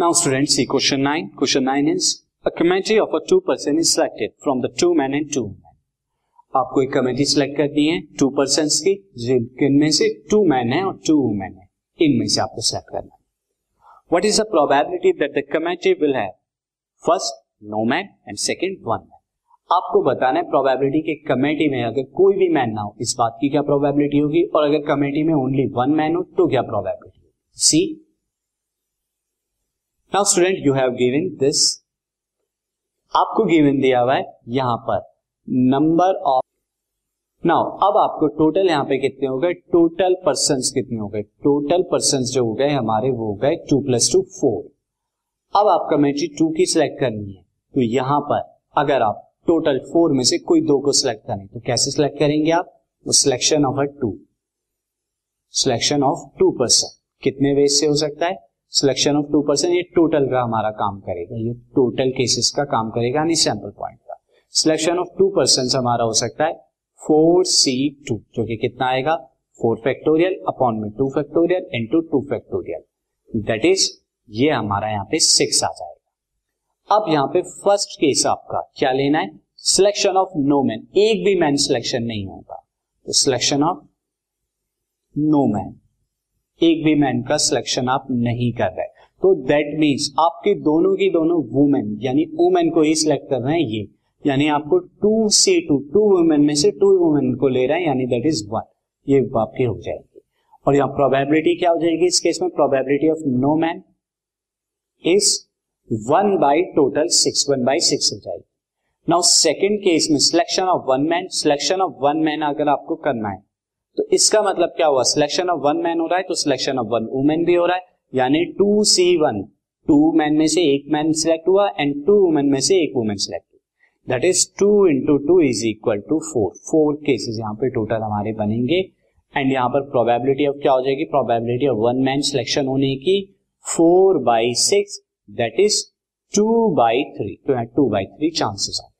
Now, students, see question 9. Question 9 is, a committee of a two person is selected from the two men and two women. आपको एक committee select करनी है to person की जिनमें से to man है और टू वुमेन है। इनमें से आपको सिलेक्ट करना है। What is the probability that the committee will have first no man and second one man आपको बताना है प्रोबेबिलिटी के कमेटी में अगर कोई भी मैन ना हो, इस बात की क्या प्रोबेबिलिटी होगी? और अगर कमेटी में ओनली वन मैन हो तो क्या probability see now student you have given this आपको गिवन दिया हुआ है यहाँ पर। नंबर ऑफ़ नाउ अब आपको टोटल यहाँ पे कितने हो गए? टोटल पर्सन कितने हो गए? टोटल पर्सन जो हो गए हमारे, वो हो गए टू प्लस टू फोर अब आप कमेटी टू की सिलेक्ट करनी है। तो यहाँ पर अगर आप टोटल फोर में से कोई दो को सिलेक्ट करें तो कैसे सिलेक्ट करेंगे आप? वो selection of a two selection of two person कितने वेज से हो सकता है? सिलेक्शन ऑफ़ टू परसेंट ये टोटल का हमारा काम करेगा। ये टोटल केसेस का काम करेगा नहीं सैंपल पॉइंट का। सिलेक्शन ऑफ़ टू परसेंट हमारा हो सकता है फोर सी टू जो कि कितना आएगा? फोर फैक्टोरियल अपॉन में two factorial into two factorial that is ये हमारा यहाँ पे सिक्स आ जाएगा। अब यहाँ पे फ़र्स्ट केस आपका क्या लेना है? सिलेक्शन ऑफ़ नो मैन एक भी मैन सिलेक्शन नहीं होगा। तो सिलेक्शन ऑफ़ नो मैन एक भी मैन का सिलेक्शन आप नहीं कर रहे। तो दैट मीन्स आपके दोनों की दोनों वुमेन यानी वुमेन को ही सिलेक्ट कर रहे हैं ये। यानी आपको two C two two women में से टू वुमेन को ले रहे हैं, यानी दैट इज़ वन ये आपकी हो जाएगी। और यहाँ प्रोबेबिलिटी क्या हो जाएगी इस केस में? Probability of no man is one by total six one by six हो जाएगी। नाउ सेकेंड केस में selection of one man selection of one man अगर आपको करना है तो इसका मतलब क्या हुआ? सिलेक्शन ऑफ़ वन मैन हो रहा है तो सिलेक्शन ऑफ़ वन वुमेन भी हो रहा है। यानी two C one two man में से एक मैन सिलेक्ट हुआ एंड टू वुमेन में से एक वुमेन सिलेक्ट हुई that is two into two is equal to four four cases यहाँ पे टोटल हमारे बनेंगे। एंड यहाँ पर प्रोबेबिलिटी ऑफ़ क्या हो जाएगी? Probability of one man selection होने की four by six that is two by three two by three chances आते